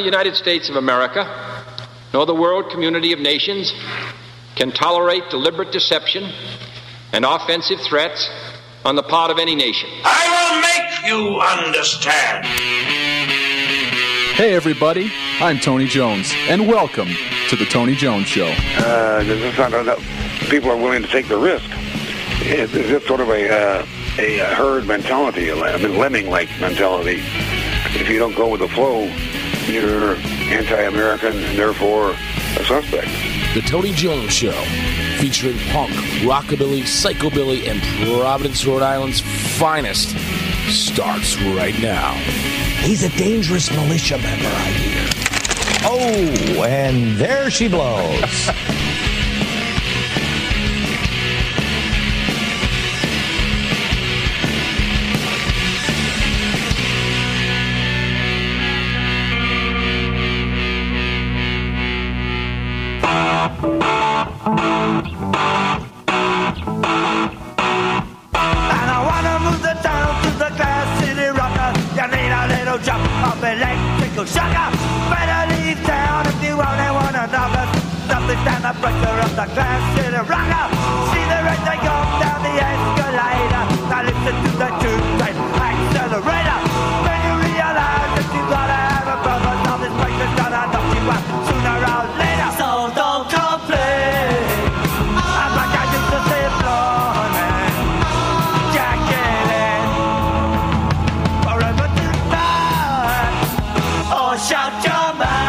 the United States of America nor the world community of nations can tolerate deliberate deception and offensive threats on the part of any nation. I will make you understand. Hey, everybody, I'm Tony Jones, and welcome to The Tony Jones Show. Uh, this is not enough. People are willing to take the risk. It's, it's sort of a, uh, a herd mentality, a lemming-like mentality. If you don't go with the flow, you're anti-American and therefore a suspect. The Tony Jones Show, featuring punk, rockabilly, psychobilly, and Providence, Rhode Island's finest, starts right now. He's a dangerous militia member, I hear. Oh, and there she blows. the pressure of the glass city rocker. See the red they go down the escalator. Now listen to the two-train accelerator. Then you realize that you gotta have a brother. Now this gonna knock you out sooner or later. So don't complain. I'm like I used to say, Florida. Oh, Shout your mouth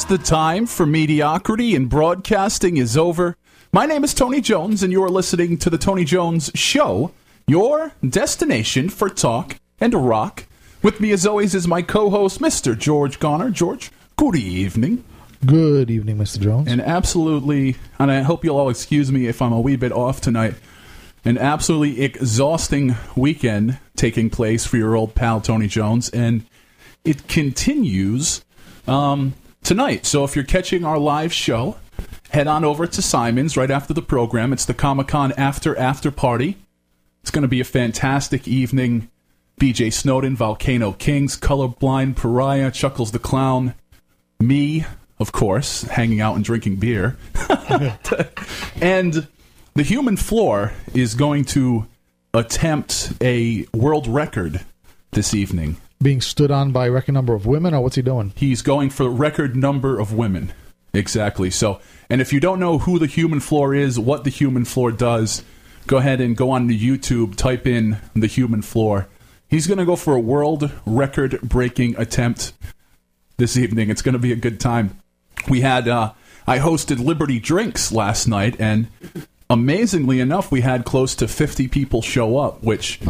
Friends, the time for mediocrity in broadcasting is over. My name is Tony Jones, and you are listening to The Tony Jones Show, your destination for talk and rock. With me, as always, is my co host, Mr. George Goner. George, good evening. Good evening, Mr. Jones. And absolutely, and I hope you'll all excuse me if I'm a wee bit off tonight. An absolutely exhausting weekend taking place for your old pal Tony Jones, and it continues um, tonight. So if you're catching our live show, head on over to Simon's right after the program. It's the Comic Con after after party. It's going to be a fantastic evening. BJ Snowden, Volcano Kings, Colorblind Pariah, Chuckles the Clown, me, of course, hanging out and drinking beer. and the human floor is going to attempt a world record this evening. Being stood on by a record number of women, or what's he doing? He's going for record number of women. Exactly. So, and if you don't know who the human floor is, what the human floor does, go ahead and go on to YouTube, type in the human floor. He's going to go for a world record breaking attempt this evening. It's going to be a good time. We had, uh, I hosted Liberty Drinks last night, and amazingly enough, we had close to 50 people show up, which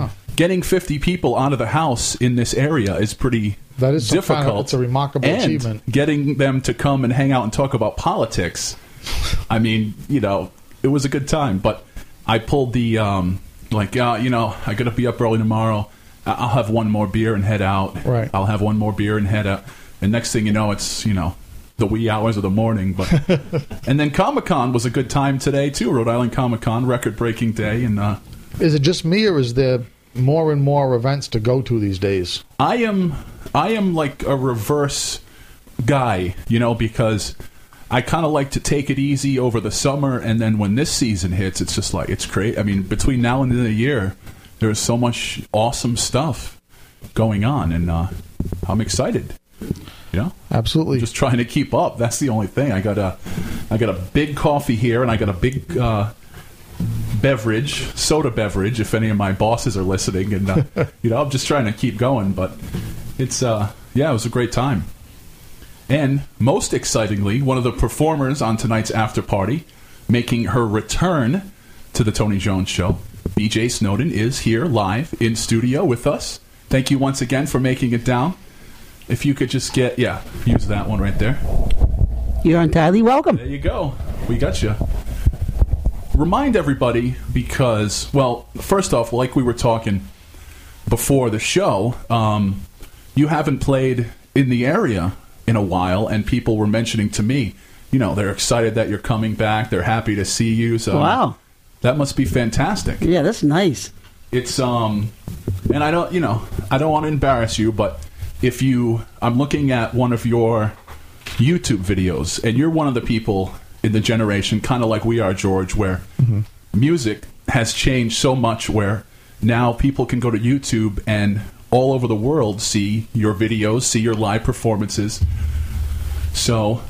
getting 50 people out of the house in this area is pretty That is difficult. kind of- it's a remarkable and achievement. Getting them to come and hang out and talk about politics. I mean, you know, it was a good time, but I pulled the um, like, uh, you know, I got to be up early tomorrow. I'll have one more beer and head out. Right. I'll have one more beer and head out. And next thing you know, it's you know the wee hours of the morning. But and then Comic Con was a good time today too. Rhode Island Comic Con, record breaking day, and uh, Is it just me, or is there more and more events to go to these days? I am I am like a reverse guy, you know, because I kind of like to take it easy over the summer, and then when this season hits, it's just like it's great. I mean, between now and the end of the year, there's so much awesome stuff going on, and uh, I'm excited. You know, Absolutely. just trying to keep up. That's the only thing. I got a I got a big coffee here, and I got a big. Uh, beverage, soda beverage, if any of my bosses are listening. And, uh, you know, I'm just trying to keep going. But it's, uh, yeah, it was a great time. And most excitingly, one of the performers on tonight's after party, making her return to the Tony Jones Show, BJ Snowden, is here live in studio with us. Thank you once again for making it down. If you could just get, yeah, use that one right there. You're entirely welcome. There you go. We got you. Remind everybody because, well, first off, like we were talking before the show, um, you haven't played in the area in a while, and people were mentioning to me, you know, they're excited that you're coming back. They're happy to see you. So Wow. that must be fantastic. Yeah, that's nice. It's um, and I don't, you know, I don't want to embarrass you, but if you, I'm looking at one of your YouTube videos, and you're one of the people in the generation, kind of like we are, George, where music has changed so much, where now people can go to YouTube and all over the world see your videos, see your live performances. So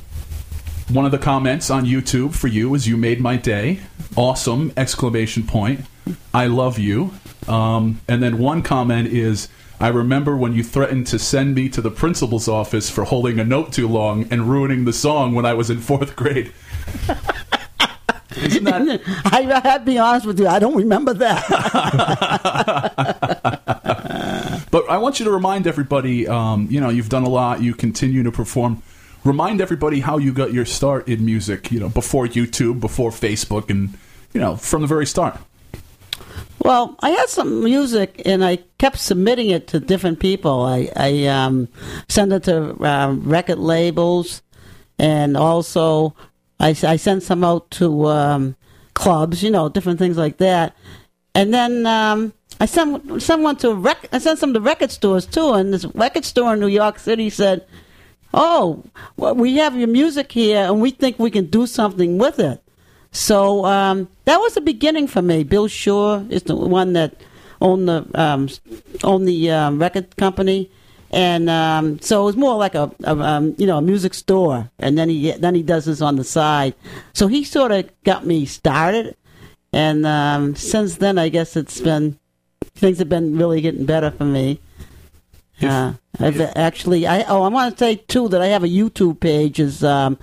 one of the comments on YouTube for you is "You made my day, awesome!" Exclamation point. I love you. Um, and then one comment is, "I remember when you threatened to send me to the principal's office for holding a note too long and ruining the song when I was in fourth grade." Isn't I, I have to be honest with you. I don't remember that. But I want you to remind everybody, um, you know, you've done a lot, you continue to perform. Remind everybody how you got your start in music, you know, before YouTube, before Facebook, and, you know, from the very start. well, I had some music, and I kept submitting it to different people. I, I um, sent it to um, record labels, and also I, I sent some out to um, clubs, you know, different things like that. And then um, I sent someone to rec- I sent some to record stores too. And this record store in New York City said, "Oh, well, we have your music here, and we think we can do something with it." So um, that was the beginning for me. Bill Shore is the one that owned the um, owned the um, record company, and um, so it was more like a, a um, you know a music store. And then he then he does this on the side. So he sort of got me started, and um, since then I guess it's been things have been really getting better for me. Uh, I've actually, I oh, I want to say too that I have a YouTube page. Is um,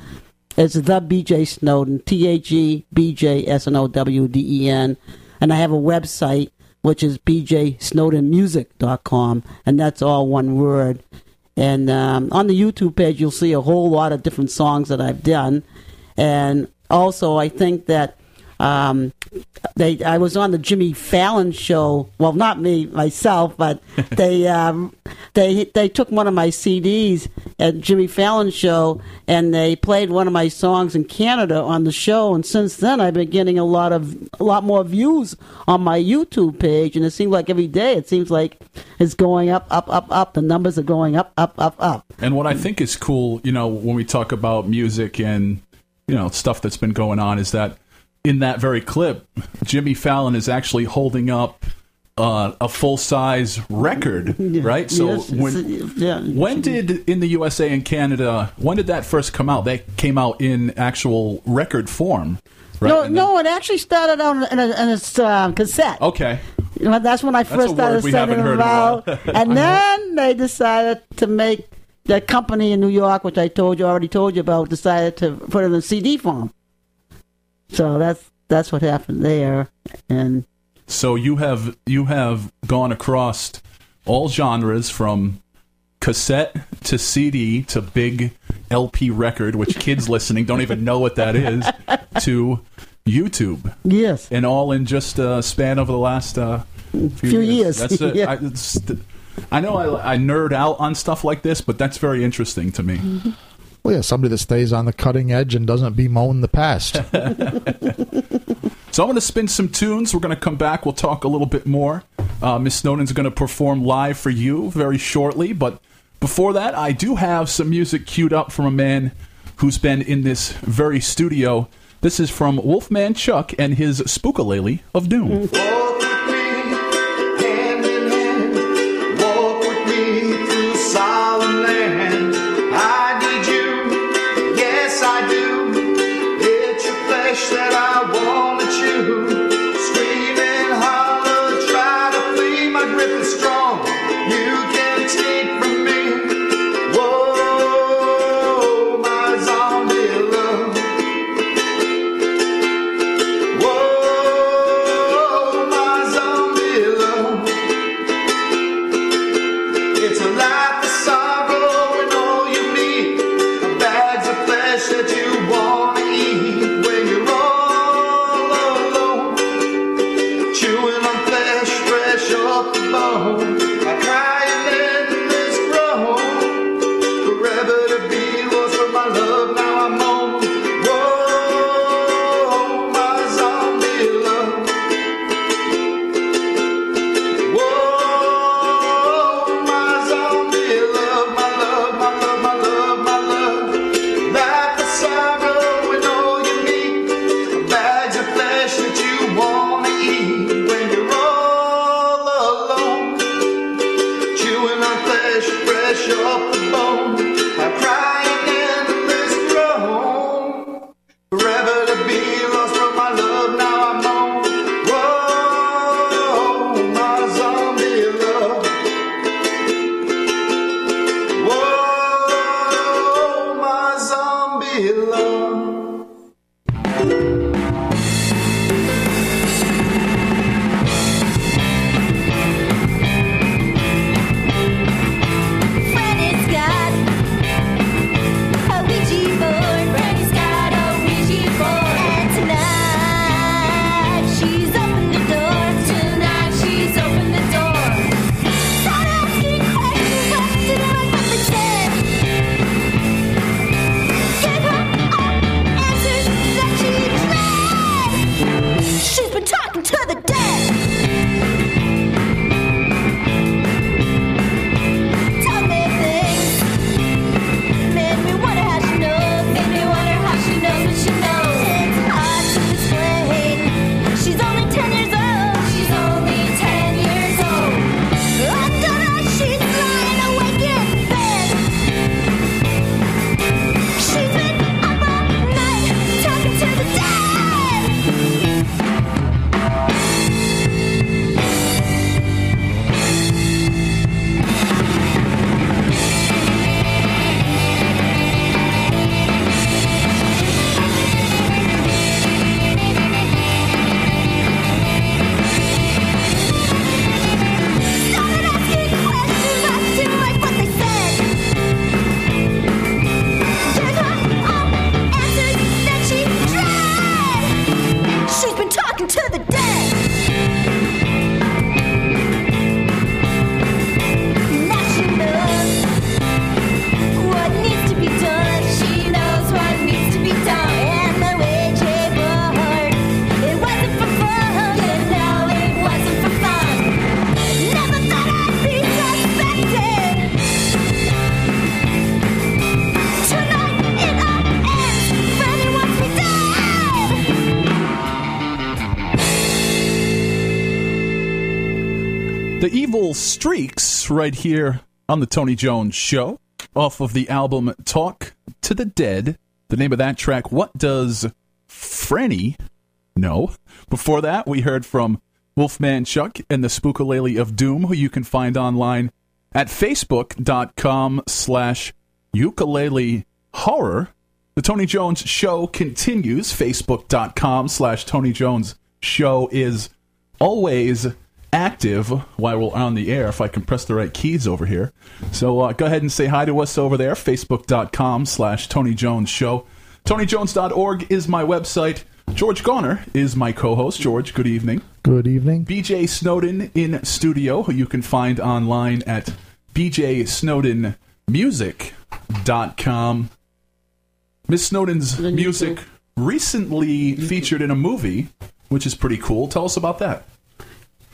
it's the BJ Snowden, T H E B J S N O W D E N, and I have a website which is bjsnowdenmusic.com, and that's all one word. And um, on the YouTube page, you'll see a whole lot of different songs that I've done. And also, I think that um, they I was on the Jimmy Fallon show. Well, not me myself, but they um, they they took one of my CDs at Jimmy Fallon show and they played one of my songs in Canada on the show. And since then, I've been getting a lot of a lot more views on my YouTube page. And it seems like every day, it seems like it's going up, up, up, up. The numbers are going up, up, up, up. And what I think is cool, you know, when we talk about music and you know stuff that's been going on, is that in that very clip, Jimmy Fallon is actually holding up uh, a full size record, right? So Yes, when yeah. when did in the USA and Canada when did that first come out? They came out in actual record form, right? No, then- no, it actually started on in a, in a uh, cassette. Okay. You know, that's when I first started word we sending them heard in a out. and then they decided to make the company in New York, which I told you already told you about, decided to put it in CD form. So that's that's what happened there. And So you have you have gone across all genres from cassette to CD to big LP record, which kids listening don't even know what that is, to YouTube. Yes. And all in just a span over the last uh, few, Few years. That's it. Yeah. I, I know I, I nerd out on stuff like this, but that's very interesting to me. Well, yeah, somebody that stays on the cutting edge and doesn't bemoan the past. So I'm going to spin some tunes. We're going to come back. We'll talk a little bit more. Uh, Miss Snowden's going to perform live for you very shortly. But before that, I do have some music queued up from a man who's been in this very studio. This is from Wolfman Chuck and his Spookalele of Doom. Streaks, right here on the Tony Jones Show, off of the album Talk to the Dead. The name of that track, What Does Franny Know? Before that, we heard from Wolfman Chuck and the Spookalele of Doom, who you can find online at facebook.com slash ukulele horror. The Tony Jones Show continues. Facebook.com slash Tony Jones Show is always active while we're on the air if I can press the right keys over here. So uh, go ahead and say hi to us over there, facebook.com slash Tony Jones Show. TonyJones.org is my website. George Goner is my co-host. George, good evening. Good evening. BJ Snowden in studio, who you can find online at bjsnowdenmusic.com. Miss Snowden's music recently featured in a movie, which is pretty cool. Tell us about that.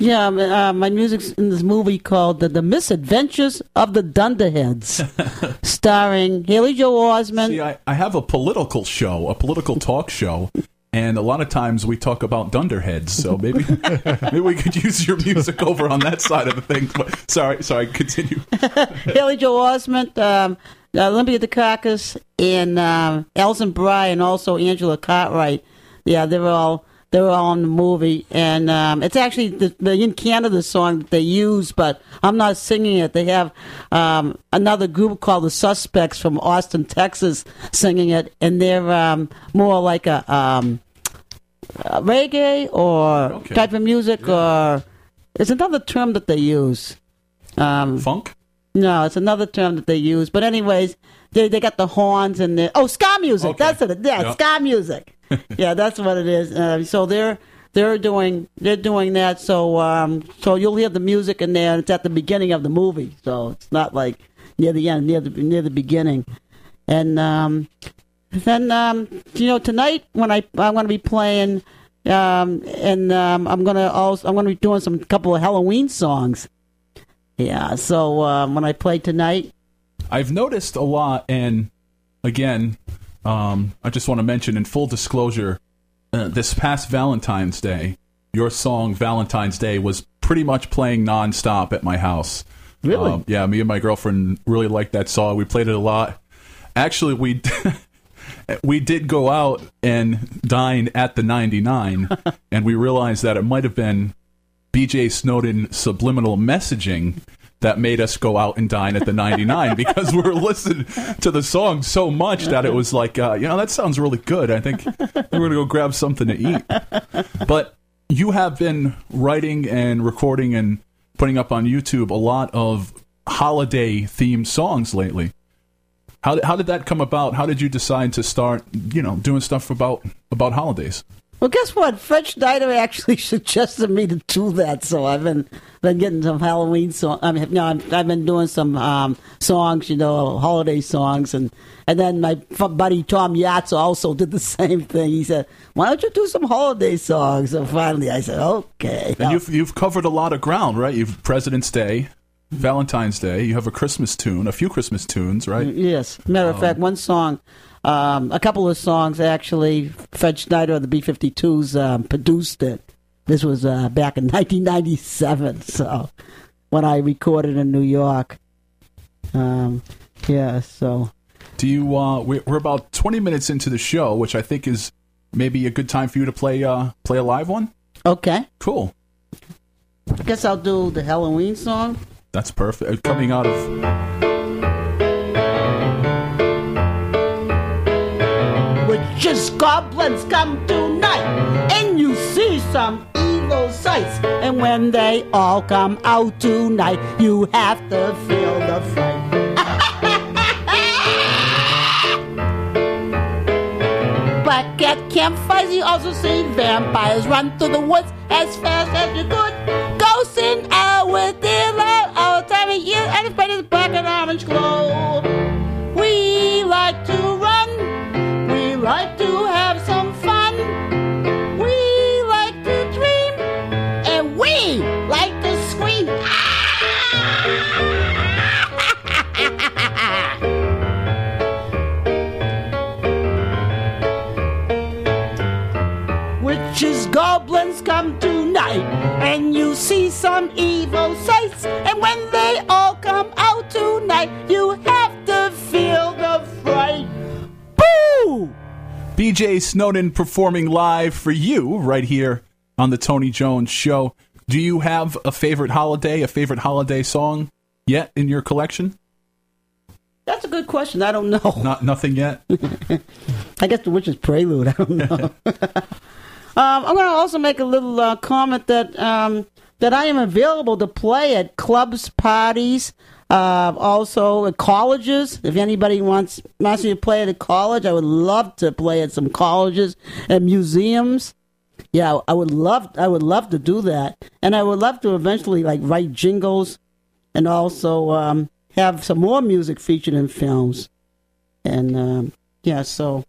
Yeah, um, uh, my music's in this movie called The, the Misadventures of the Dunderheads, starring Haley Joel Osment. See, I, I have a political show, a political talk show, and a lot of times we talk about dunderheads. So maybe maybe we could use your music over on that side of the thing. But sorry, sorry, continue. Haley Joel Osment, um, uh, Olympia Dukakis, and um, Elson Bry, and also Angela Cartwright. Yeah, they're all they're all in the movie, and um, it's actually the, the in Canada song that they use, but I'm not singing it. They have um, another group called the Suspects from Austin, Texas, singing it, and they're um, more like a, um, reggae or type of music, or it's another term that they use. Um, Funk. No, it's another term that they use. But anyways, they they got the horns and the oh ska music. That's it. Yeah, Yep. ska music. yeah, that's what it is. Uh, so they're they're doing they're doing that. So um so you'll hear the music in there. and It's at the beginning of the movie, so it's not like near the end, near the near the beginning. And um then um you know tonight when I I'm going to be playing um and um I'm going to also I'm going to be doing some couple of Halloween songs. Yeah, so um, when I play tonight, I've noticed a lot, and again, um, I just want to mention in full disclosure, uh, this past Valentine's Day, your song "Valentine's Day" was pretty much playing nonstop at my house. Really? Um, yeah, me and my girlfriend really liked that song. We played it a lot. Actually, we we did go out and dine at the 99, and we realized that it might have been BJ Snowden subliminal messaging that made us go out and dine at the 99 because we were listening to the song so much that it was like, uh, you know, that sounds really good. I think we're going to go grab something to eat. But you have been writing and recording and putting up on YouTube a lot of holiday themed songs lately. How, how did that come about? How did you decide to start, you know, doing stuff about about holidays? Well, guess what? Fred Schneider actually suggested me to do that, so I've been been getting some Halloween songs. I mean, no, I'm, I've been doing some um, songs, you know, holiday songs, and and then my buddy Tom Yates also did the same thing. He said, "Why don't you do some holiday songs?" So finally, I said, "Okay." And you've you've covered a lot of ground, right? You've President's Day, Valentine's Day. You have a Christmas tune, a few Christmas tunes, right? Yes. Matter of fact, one song, um, a couple of songs actually, Fred Schneider of the B 52s um, produced it. This was uh, back in 1997, so when I recorded in New York. Um, yeah, so. Do you? Uh, we- we're about twenty minutes into the show, which I think is maybe a good time for you to play uh, play a live one. Okay. Cool. I guess I'll do the Halloween song. That's perfect. Uh, Coming out of Witches, goblins come tonight, and you see some evil sights. And when they all come out tonight, you have to feel the fright. but cat campfires, you also see vampires run through the woods as fast as you could. Ghosts in our daylight, all time of year, as black and orange glow. Like to have BJ Snowden performing live for you right here on the Tony Jones Show. Do you have a favorite holiday, a favorite holiday song yet in your collection? That's a good question. I don't know. Not nothing yet. I guess the Witch's Prelude. I don't know. um, I'm going to also make a little uh, comment that um, that I am available to play at clubs, parties, uh, also at colleges. If anybody wants wants me to play at a college, I would love to play at some colleges and museums. Yeah, I would love I would love to do that, and I would love to eventually like write jingles, and also um, have some more music featured in films. And um, yeah, so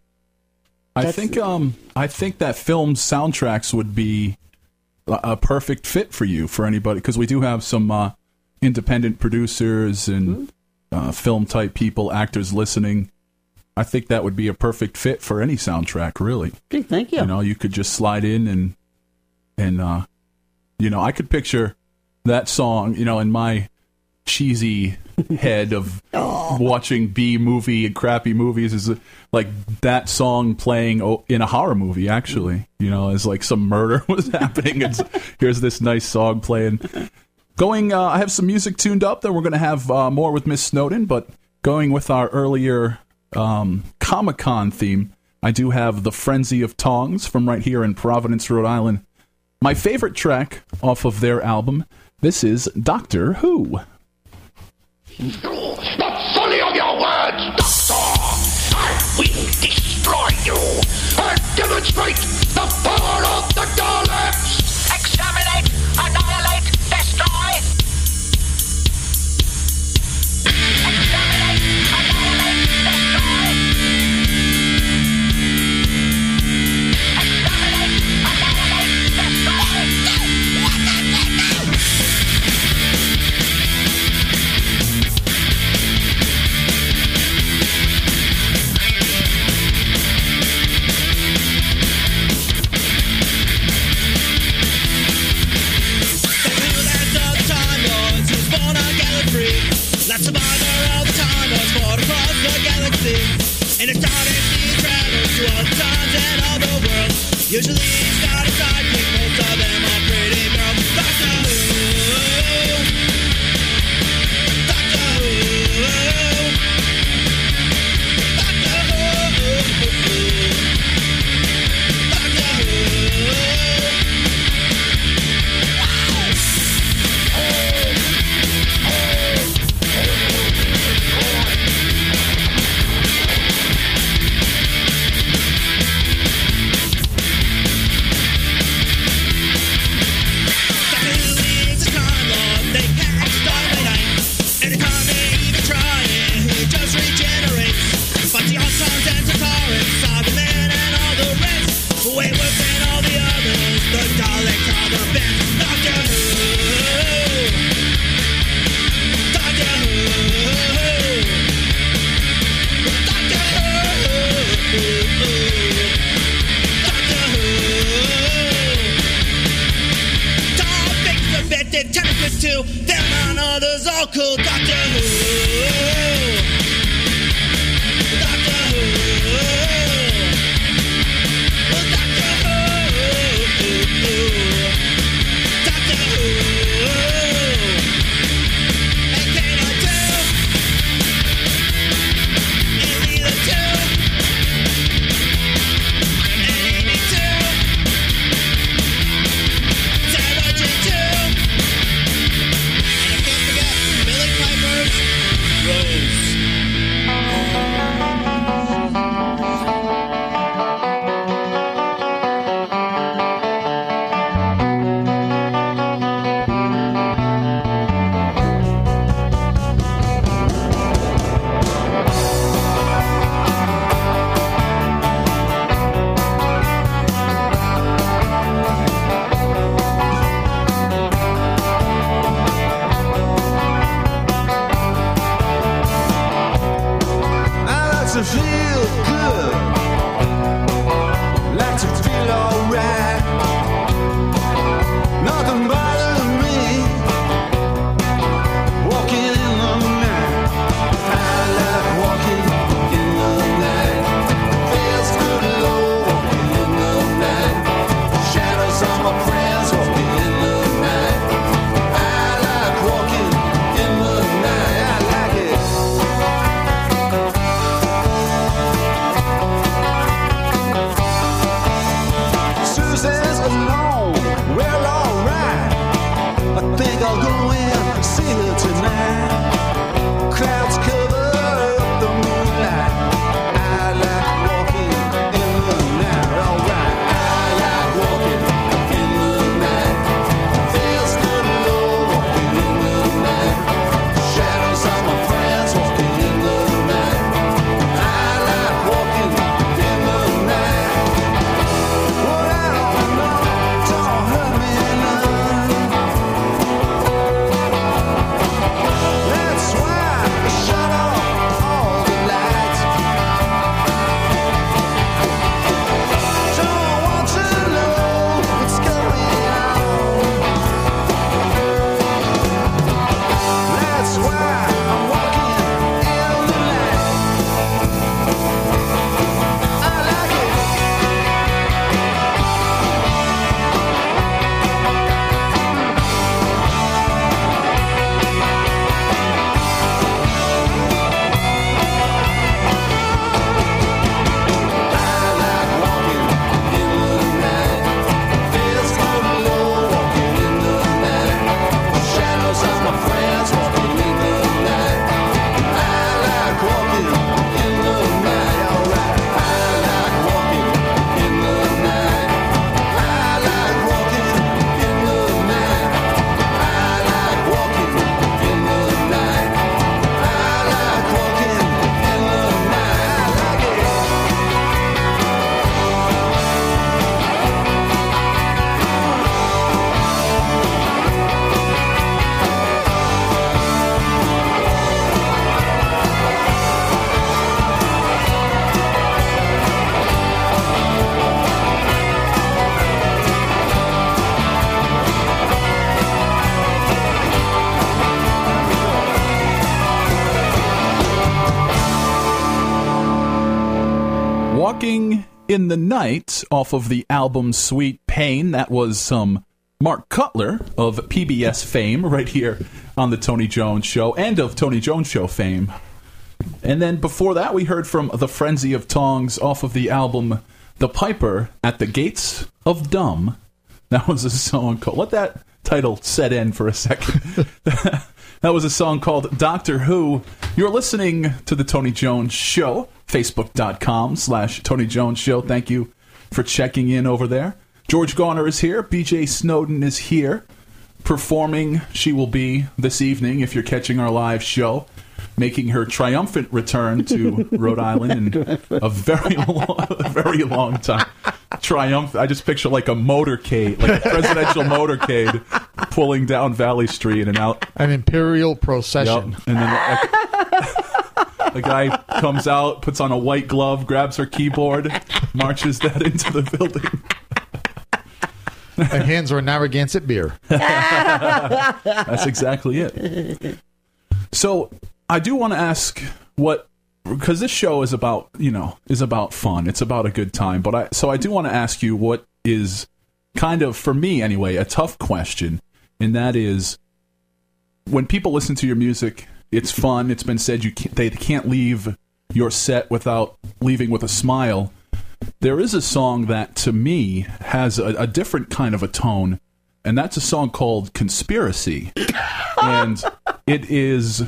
I think um I think that film soundtracks would be a, perfect fit for you for anybody because we do have some uh, independent producers and uh, film type people, actors listening. I think that would be a perfect fit for any soundtrack, really. Okay, thank you. You know, you could just slide in and and uh, you know, I could picture that song, you know, in my cheesy head of watching B movie and crappy movies is like that song playing in a horror movie. Actually, you know, as like some murder was happening, and here's this nice song playing. Going, uh, I have some music tuned up. Then we're going to have uh, more with Miss Snowden, but going with our earlier um, Comic Con theme, I do have the Frenzy of Tongs from right here in Providence, Rhode Island. My favorite track off of their album. This is Doctor Who. The folly of your words, Doctor! I will destroy you and demonstrate the power of Usually and Walking in the Night off of the album Sweet Pain. That was some Mark Cutler of PBS fame right here on the Tony Jones Show and of Tony Jones Show fame. And then before that, we heard from The Frenzy of Tongs off of the album The Piper at the Gates of Dumb. That was a song called. Let that title set in for a second. that was a song called Doctor Who. You're listening to the Tony Jones Show, facebook.com slash Tony Jones Show. Thank you for checking in over there. George Goner is here. BJ Snowden is here. Performing, she will be this evening if you're catching our live show, making her triumphant return to Rhode Island in a very long, very long time. Triumph. I just picture like a motorcade, like a presidential motorcade, pulling down Valley Street and out. An imperial procession. Yep. And then a, a guy comes out, puts on a white glove, grabs her keyboard, marches that into the building. and hands are a Narragansett beer. That's exactly it. So I do want to ask what because this show is about you know is about fun. It's about a good time. But I so I do want to ask you what is kind of for me anyway a tough question, and that is when people listen to your music, it's fun. It's been said you can't, they can't leave your set without leaving with a smile. There is a song that to me has a, a different kind of a tone, and that's a song called "Conspiracy," and it is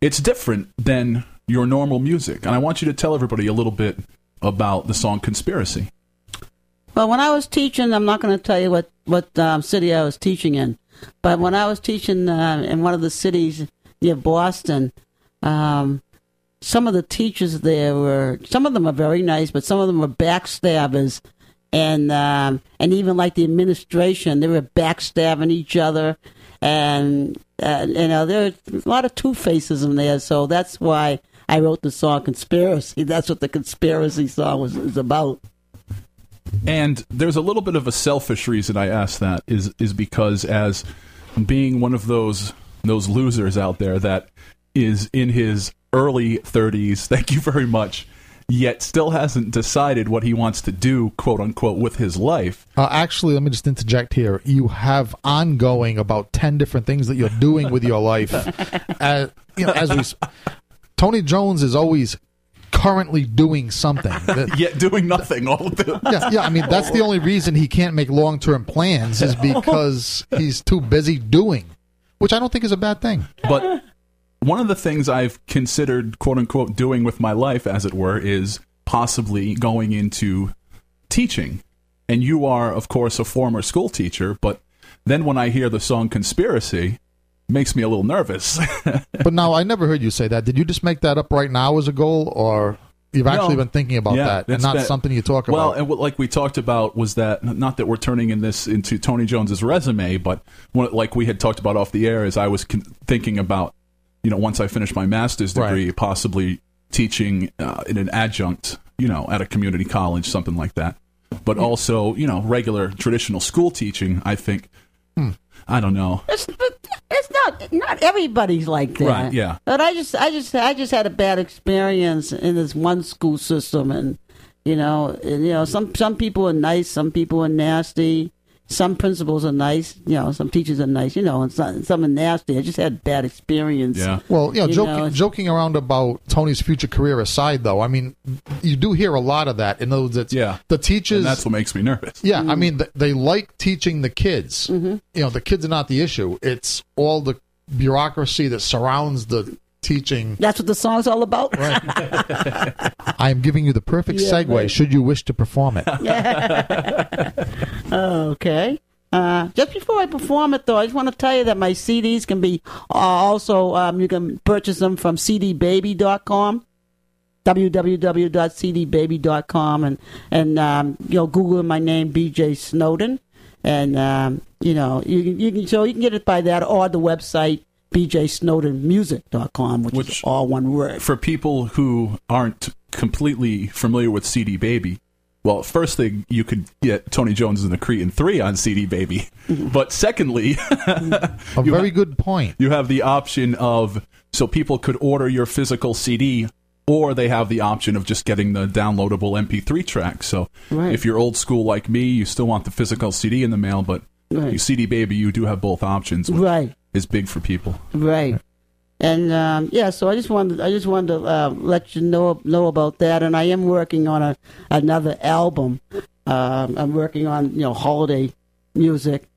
it's different than your normal music. And I want you to tell everybody a little bit about the song "Conspiracy." Well, when I was teaching, I'm not going to tell you what what um, city I was teaching in, but when I was teaching uh, in one of the cities near Boston, um, some of the teachers there were some of them are very nice, but some of them were backstabbers, and um, and even like the administration, they were backstabbing each other, and uh, you know there are a lot of two faces in there, so that's why I wrote the song "Conspiracy." That's what the conspiracy song was is about. And there's a little bit of a selfish reason I ask that is is because as being one of those those losers out there that is in his early 30s, thank you very much, yet still hasn't decided what he wants to do, quote unquote, with his life. Uh, actually, let me just interject here. You have ongoing about ten different things that you're doing with your life. As, you know, as we, s- Tony Jones is always currently doing something. That- Yet doing nothing all the yeah, yeah. I mean, that's the only reason he can't make long term plans is because he's too busy doing, which I don't think is a bad thing. But one of the things I've considered, quote unquote, doing with my life, as it were, is possibly going into teaching. And you are, of course, a former school teacher, but then when I hear the song Conspiracy, makes me a little nervous. But now, I never heard you say that. Did you just make that up right now as a goal, or you've actually No. been thinking about Yeah, that and not been- something you talk well, about? Well, and what, like we talked about was that not that we're turning in this into Tony Jones's resume, but what, like we had talked about off the air, is I was con- thinking about, you know, once I finish my master's degree, possibly teaching uh, in an adjunct, you know, at a community college, something like that. But also, you know, regular traditional school teaching. I think. Hmm. I don't know. It's it's not not everybody's like that. Right, yeah. But I just I just I just had a bad experience in this one school system, and you know and, you know some some people are nice, some people are nasty. Some principals are nice, you know. Some teachers are nice, you know, and some, some are nasty. I just had bad experience. Yeah. Well, you know, You joking, know, joking around about Tony's future career aside, though, I mean, you do hear a lot of that in those that yeah. the teachers. And that's what makes me nervous. yeah, I mean, th- they like teaching the kids. Mm-hmm. You know, the kids are not the issue. It's all the bureaucracy that surrounds the teaching. That's what the song's all about. I am giving you the perfect Yeah, segue. right. Should you wish to perform it? okay. Uh, just before I perform it, though, I just want to tell you that my CDs can be uh, also um, you can purchase them from cdbaby.com www.cdbaby.com and and um, you know Google my name BJ Snowden and um, you know you you can so you can get it by that or the website bjsnowdenmusic.com which, which is all one word. for people who aren't completely familiar with CD Baby, well, first thing you could get Tony Jones and the Cretan Three on CD Baby, mm-hmm. but secondly, A very good point. You have the option of so people could order your physical CD or they have the option of just getting the downloadable MP3 track. So Right. if you're old school like me, you still want the physical CD in the mail, but Right. you CD baby, you do have both options, which Right. Is big for people. Right. And um, yeah, so I just wanted I just wanted to uh, let you know know about that, and I am working on a another album. Um, I'm working on you know holiday music,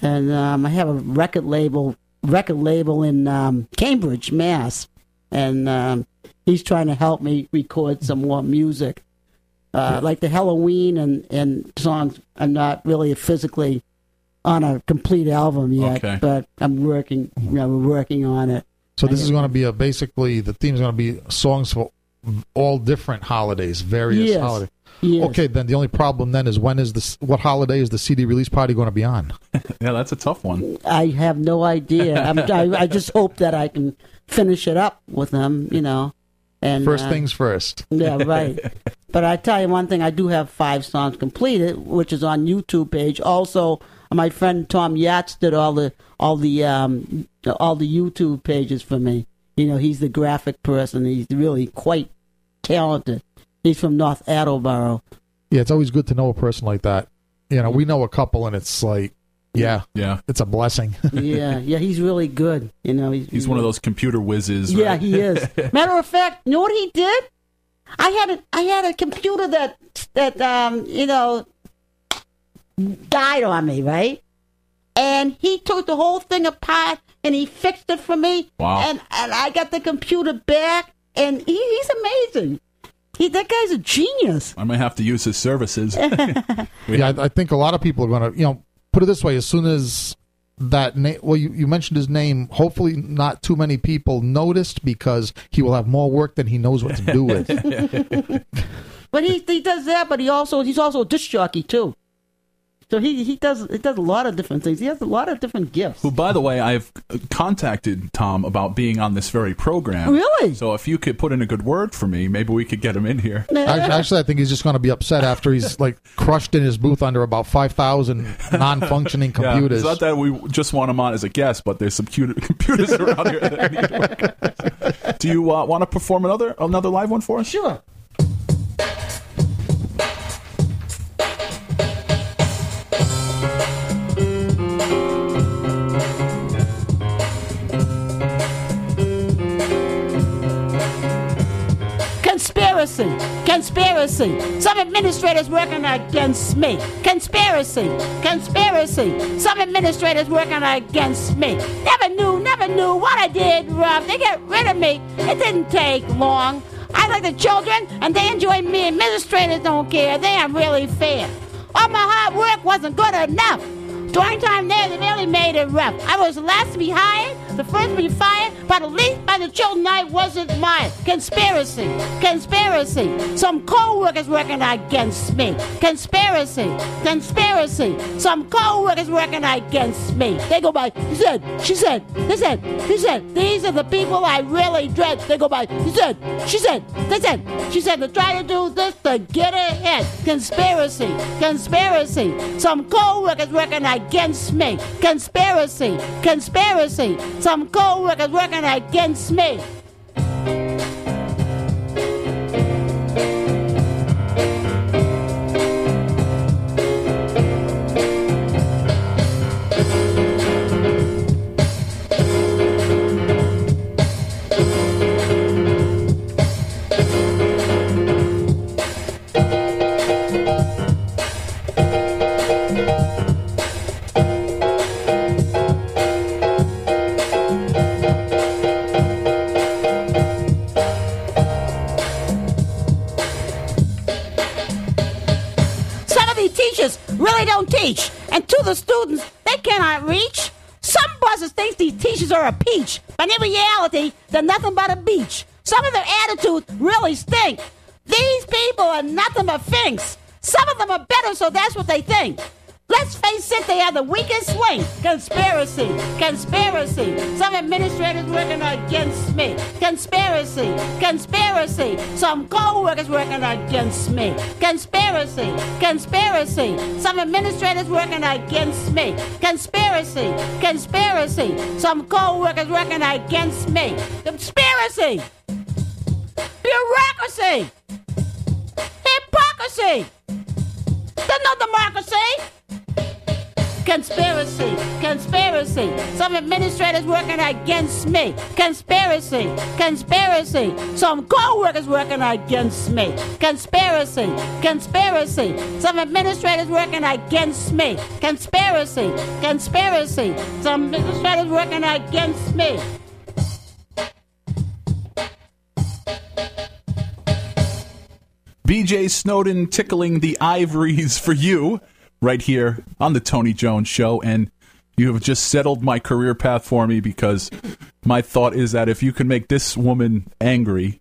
and um, I have a record label record label in um, Cambridge, Mass, and um, he's trying to help me record some more music. Uh, like the Halloween and, and songs are not really physically on a complete album yet, Okay. but I'm working. You know, we're working on it. So this is going to be a basically the theme's going to be songs for all different holidays, various Yes. holidays. Yes. Okay, then the only problem then is when is this? What holiday is the CD release party going to be on? yeah, that's a tough one. I have no idea. I'm, I, I just hope that I can finish it up with them. You know, and First uh, things first. Yeah, right. but I tell you one thing, I do have five songs completed, which is on YouTube page. Also, my friend Tom Yates did all the all the um, all the YouTube pages for me. You know, he's the graphic person. He's really quite talented. He's from North Attleboro. Yeah, it's always good to know a person like that. You know, we know a couple, and it's like, yeah, yeah, it's a blessing. yeah, yeah, he's really good. You know, he's, He's one of those computer whizzes. Yeah, he is. Matter of fact, you know what he did? I had a I had a computer that that um you know died on me, right? And he took the whole thing apart and he fixed it for me. Wow. And and I got the computer back, and he, he's amazing. He that guy's a genius. I might have to use his services. yeah, I, I think a lot of people are going to, you know, put it this way: as soon as that name, well, you, you mentioned his name. Hopefully, not too many people noticed because he will have more work than he knows what to do with. But he he does that, but he also he's also a disc jockey too. So he he does he does a lot of different things. He has a lot of different gifts. Who, by the way, I've contacted Tom about being on this very program. Really? So if you could put in a good word for me, maybe we could get him in here. Actually, actually, I think he's just going to be upset after he's like crushed in his booth under about five thousand non-functioning Yeah, computers. it's not that we just want him on as a guest, but there's some cute computers around here that need work. Do you uh, want to perform another another live one for us? Sure. Conspiracy! Conspiracy! Some administrators working against me. Conspiracy! Conspiracy! Some administrators working against me. Never knew, never knew what I did wrong. They get rid of me. It didn't take long. I like the children, and they enjoy me. Administrators don't care. They are really fair. All my hard work wasn't good enough. During time there, they really made it rough. I was last to be hired, the first be fired, but at least by the children I wasn't mine. Conspiracy, conspiracy. Some co-workers working against me. Conspiracy, conspiracy. Some co-workers working against me. They go by, he said, she said, they said, he said, these are the people I really dread. They go by, he said, she said, they said, she said, to try to do this to get ahead. Conspiracy, conspiracy. Some co-workers working against me. Conspiracy, conspiracy. Some co-workers working against me. Don't teach, and to the students, they cannot reach. Some bosses think these teachers are a peach, but in reality, they're nothing but a beach. Some of their attitudes really stink. These people are nothing but finks. Some of them are better, so that's what they think. Let's face it, they are the weakest link. Conspiracy, conspiracy. Some administrators working against me. Conspiracy, conspiracy. Some co-workers working against me. Conspiracy, conspiracy. Some administrators working against me. Conspiracy, conspiracy. Some co-workers working against me. Conspiracy. Bureaucracy! Hypocrisy! There's no democracy! Conspiracy, conspiracy. Some administrators working against me. Conspiracy, conspiracy. Some co-workers working against me. Conspiracy, conspiracy. Some administrators working against me. Conspiracy, conspiracy. Some administrators working against me. BJ Snowden tickling the ivories for you right here on the Tony Jones Show. And you have just settled my career path for me because my thought is that if you can make this woman angry,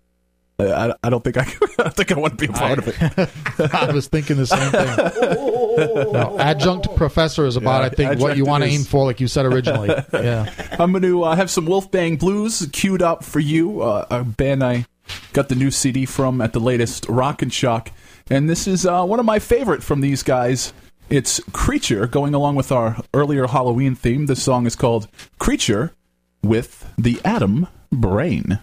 I, I don't think I, I think I want to be a part of it. I was thinking the same thing. No, adjunct professor is about, Yeah, I think, what you want to aim for, like you said originally. Yeah. I'm going to uh, have some Wolfbane Blues queued up for you, uh, a band I got the new CD from at the latest Rock and Shock. And this is uh, one of my favorite from these guys. It's Creature, going along with our earlier Halloween theme. This song is called Creature with the Atom Brain.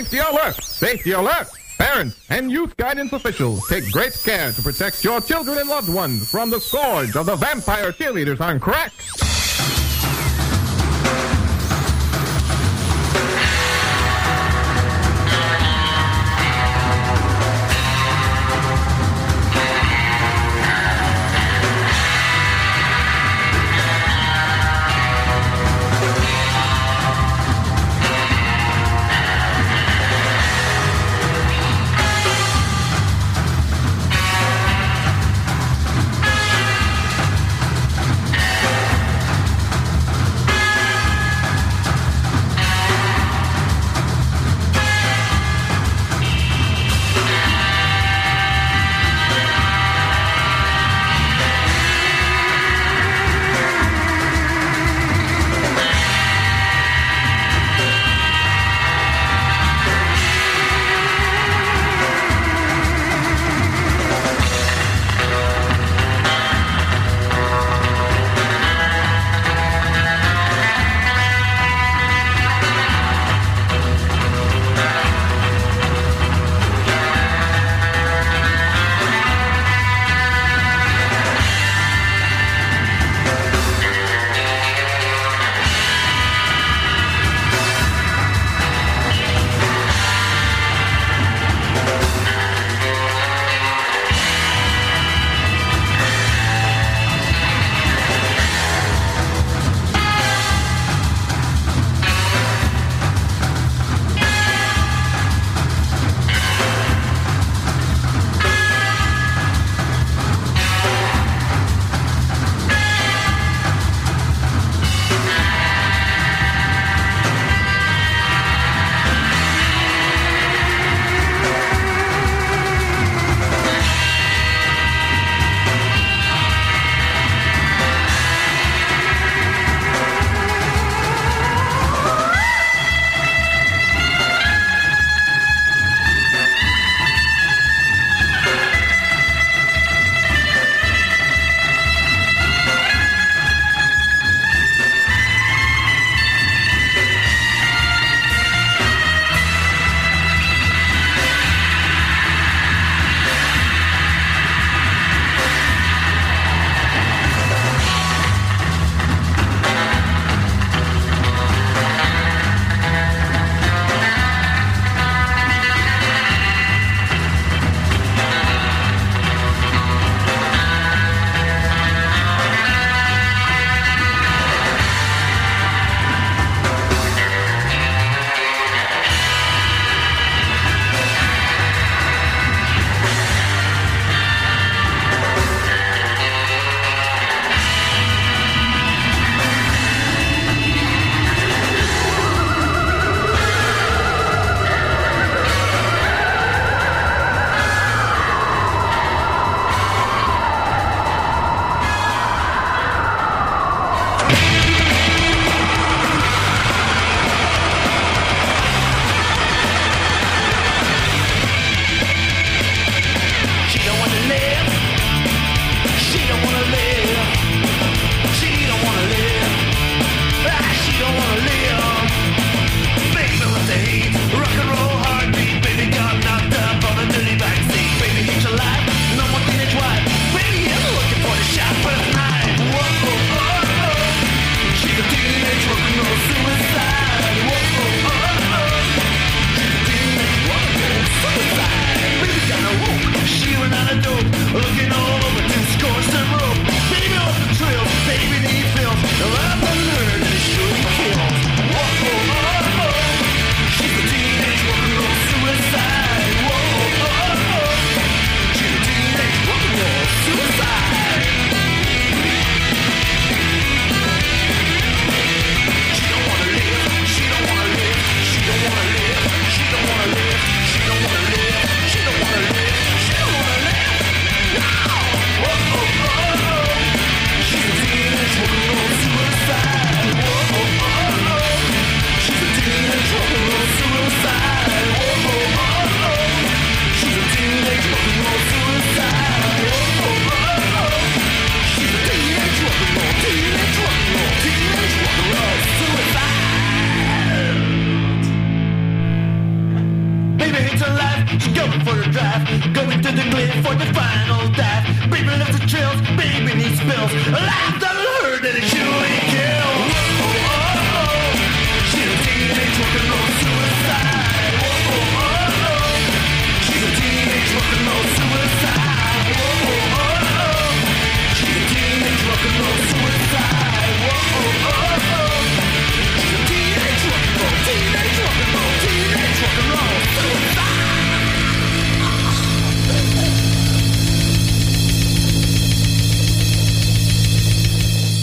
Safety alert! Safety alert! Parents and youth guidance officials take great care to protect your children and loved ones from the scourge of the vampire cheerleaders on crack.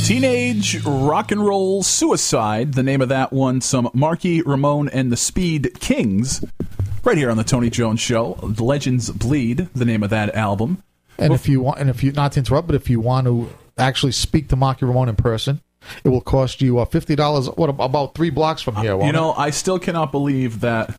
Teenage Rock and Roll Suicide, the name of that one. Some Marky Ramone and the Speed Kings, right here on the Tony Jones Show. The Legends Bleed, the name of that album. And if you want, and if you not to interrupt, but if you want to actually speak to Marky Ramone in person, it will cost you uh, fifty dollars. What about three blocks from here? You know, it? I still cannot believe that.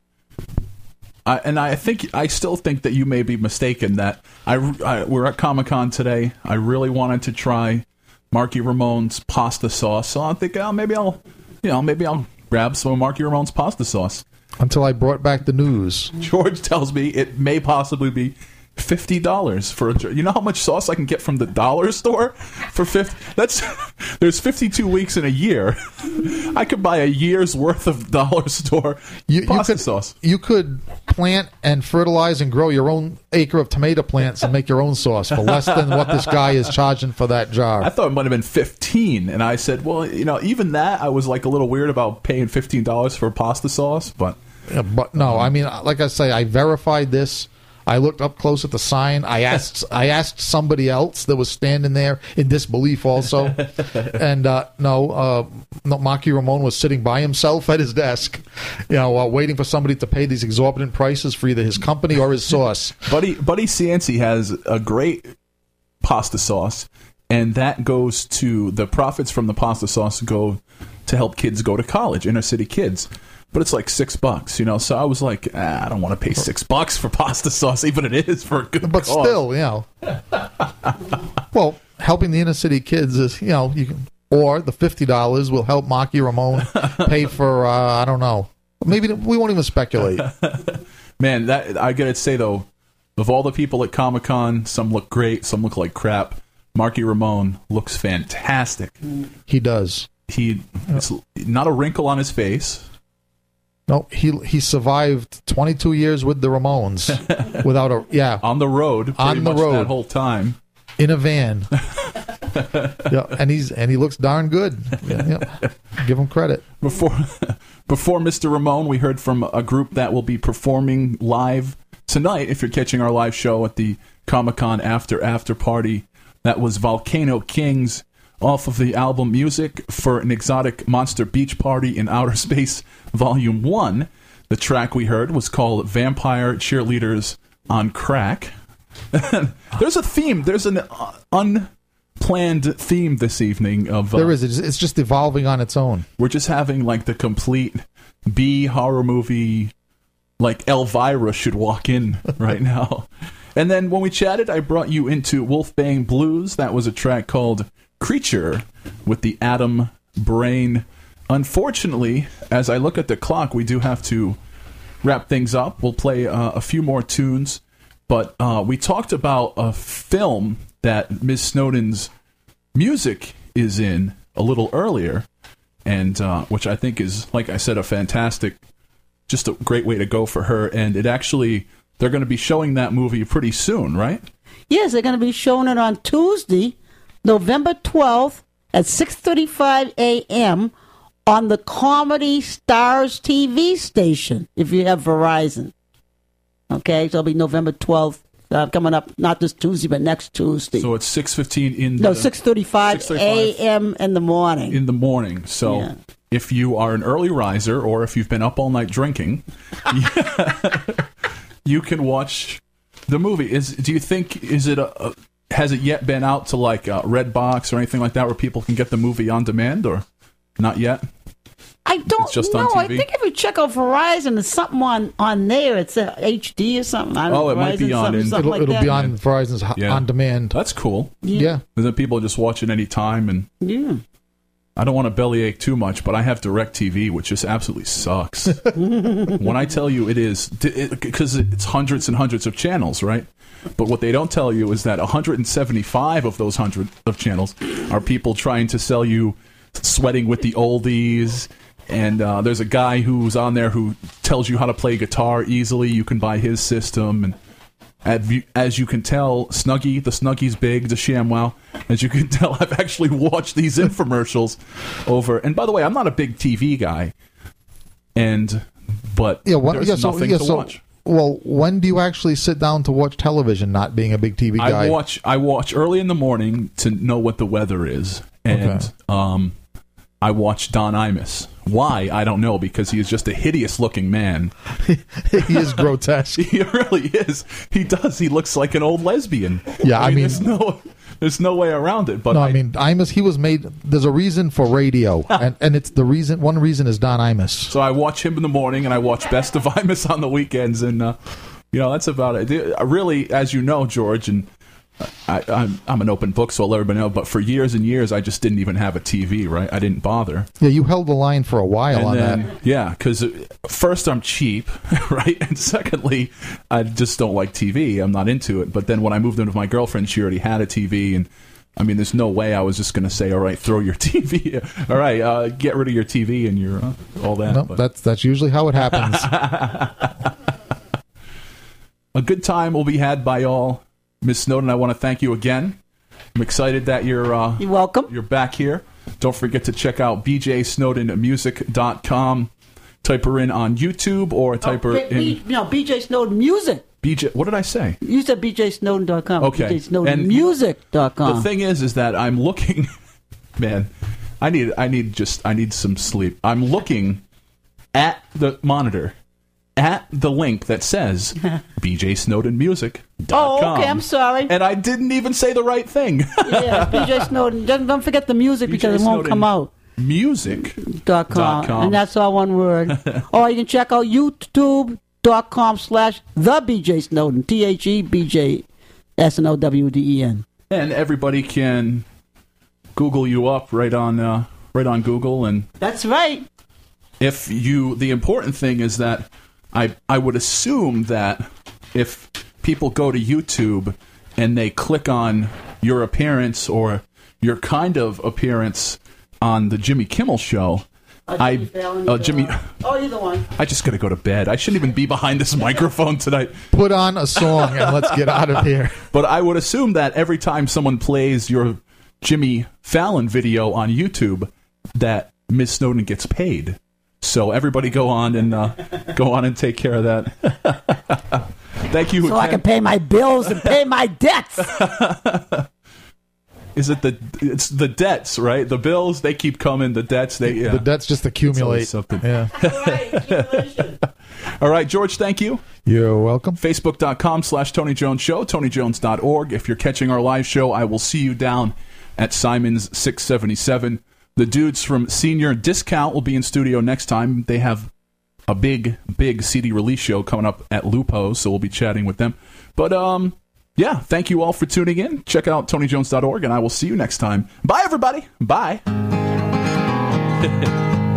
I, and I think I still think that you may be mistaken. That I, I we're at Comic Con today. I really wanted to try Marky Ramone's pasta sauce, so I think oh, maybe I'll, you know, maybe I'll grab some of Marky Ramone's pasta sauce. until I brought back the news. George tells me it may possibly be fifty dollars for a. jar- You know how much sauce I can get from the dollar store for fifty? That's there's fifty-two weeks in a year. I could buy a year's worth of dollar store You, you pasta could sauce. you could plant and fertilize and grow your own acre of tomato plants and make your own sauce for less than what this guy is charging for that jar. I thought it might have been fifteen, and I said, "Well, you know, even that, I was like a little weird about paying fifteen dollars for pasta sauce." But Yeah, but no, I mean, like I say, I verified this. I looked up close at the sign. I asked, I asked somebody else that was standing there in disbelief also, and uh, no, uh, no, Marky Ramone was sitting by himself at his desk, you know, uh, waiting for somebody to pay these exorbitant prices for either his company or his sauce. Buddy Buddy Cianci has a great pasta sauce, and that goes to the profits from the pasta sauce go to help kids go to college, inner city kids. But it's like six bucks, you know. So I was like, ah, I don't want to pay six bucks for pasta sauce, even it is for a good. But cause. still, you know, well, helping the inner city kids is, you know, you can, or the fifty dollars will help Marky Ramone pay for, uh, I don't know, maybe we won't even speculate. man, that I gotta say though, of all the people at Comic Con, some look great, some look like crap. Marky Ramone looks fantastic. He does. He it's not a wrinkle on his face. No, he he survived 22 years with the Ramones without a yeah on the road on the road that whole time in a van. yeah, and he's and he looks darn good. Yeah, yeah. Give him credit. Before before Mr. Ramone, we heard from a group that will be performing live tonight. If you're catching our live show at the Comic Con after after party, that was Volcano Kings off of the album Music for an Exotic Monster Beach Party in Outer Space Volume 1. The track we heard was called Vampire Cheerleaders on Crack. there's a theme, there's an uh, unplanned theme this evening of uh, There is. It's, it's just evolving on its own. we're just having like the complete B horror movie like Elvira should walk in right now. And then when we chatted, I brought you into Wolfbane Blues. That was a track called Creature with the Atom Brain. Unfortunately, as I look at the clock, we do have to wrap things up. We'll play uh, a few more tunes, but uh, we talked about a film that Ms. Snowden's music is in a little earlier, and uh, which I think is, like I said, a fantastic, just a great way to go for her. And it actually, they're going to be showing that movie pretty soon, right? Yes, they're going to be showing it on Tuesday, November 12th at 6:35 a.m. on the Comedy Stars TV station if you have Verizon. Okay, so it'll be November 12th uh, coming up not this Tuesday but next Tuesday. So it's six fifteen in no, the, 6:35 6:35 a.m. in the morning. in the morning. So Yeah. if you are an early riser or if you've been up all night drinking, you can watch the movie. Is do you think is it a, a has it yet been out to like uh, Redbox or anything like that where people can get the movie on demand or not yet? I don't just know. I think if you check out Verizon, there's something on on there. It's a HD or something. I don't Oh, know, it might be on something, in- something It'll, like it'll that. be on Verizon's Yeah. on demand. That's cool. Yeah. And then people just watch it any time and Yeah. I don't want to bellyache too much, but I have DirecTV, which just absolutely sucks. when I tell you it is, because it's hundreds and hundreds of channels, right? But what they don't tell you is that 175 of those hundred of channels are people trying to sell you sweating with the oldies. And uh, there's a guy who's on there who tells you how to play guitar easily. You can buy his system, and as you, can tell, Snuggie, the Snuggie's big, the ShamWow. As you can tell, I've actually watched these infomercials over. And by the way, I'm not a big TV guy, and but Yeah, there's yeah, so, nothing yeah, to so watch. well, when do you actually sit down to watch television? Not being a big TV guy. I watch I watch early in the morning to know what the weather is, and Okay. um, I watch Don Imus. Why I don't know because he is just a hideous looking man. he is grotesque. he really is. He does. He looks like an old lesbian. Yeah, I mean- there's no there's no way around it. But no, I, mean Imus. He was made. There's a reason for radio, and and it's the reason. One reason is Don Imus. So I watch him in the morning, and I watch Best of Imus on the weekends, and uh, you know that's about it. Really, as you know, George, and I, I'm I'm an open book, so I'll let everybody know. But for years and years, I just didn't even have a TV. Right, I didn't bother. Yeah, you held the line for a while And on then, that. yeah, because first I'm cheap, right, and secondly, I just don't like TV. I'm not into it. But then when I moved in with my girlfriend, she already had a TV, and I mean, there's no way I was just going to say, "All right, throw your TV. All right, uh, get rid of your TV and your uh, all that." No, But- that's that's usually how it happens. a good time will be had by all. Miss Snowden, I want to thank you again. I'm excited that you're uh, you're welcome. You're back here. Don't forget to check out bjsnowdenmusic.com. Type her in on YouTube or type her B- B- in no, BJ Snowden Music. BJ. What did I say? You said BJSnowden.com. Okay. BJSnowdenmusic.com. The thing is, is that I'm looking, man. I need, I need just, I need some sleep. I'm looking at the monitor, at the link that says bjsnowdenmusic.com. Oh, okay, I'm sorry. And I didn't even say the right thing. yeah, BJ Snowden. Don't, don't forget the music because it won't come out. Music. Dot com, com. and that's all one word. or you can check out YouTube.com slash the BJ Snowden. T H E B J S N O W D E N. and everybody can Google you up right on, uh, right on Google, and That's right. if you the important thing is that I I would assume that if people go to YouTube and they click on your appearance or your kind of appearance on the Jimmy Kimmel show, I uh, Jimmy Oh, either one. I just got to go to bed. I shouldn't even be behind this microphone tonight. Put on a song and let's get out of here. But I would assume that every time someone plays your Jimmy Fallon video on YouTube, that Miss Snowden gets paid. So everybody go on and uh, go on and take care of that. Thank you. So I can pay my bills and pay my debts. Is it the it's the debts, right? The bills they keep coming. The debts they yeah. The debts just accumulate. Something. Yeah. All right, George. Thank you. You're welcome. Facebook.com slash Tony Jones Show, TonyJones.org. If you're catching our live show, I will see you down at Simon's 677. The dudes from Senior Discount will be in studio next time. They have a big, big CD release show coming up at Lupo, so we'll be chatting with them. But, um, yeah, thank you all for tuning in. Check out TonyJones.org, and I will see you next time. Bye, everybody. Bye.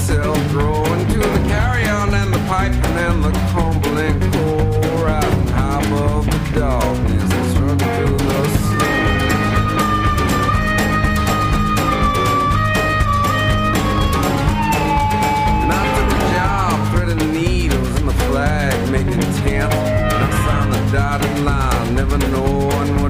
sweet self growing to the carry-on and the piping and then the crumbling core. Riding high above the darkness and struggling through the snow. And I took a job threading needles in the flag, making tents. And I signed the dotted line, never knowing what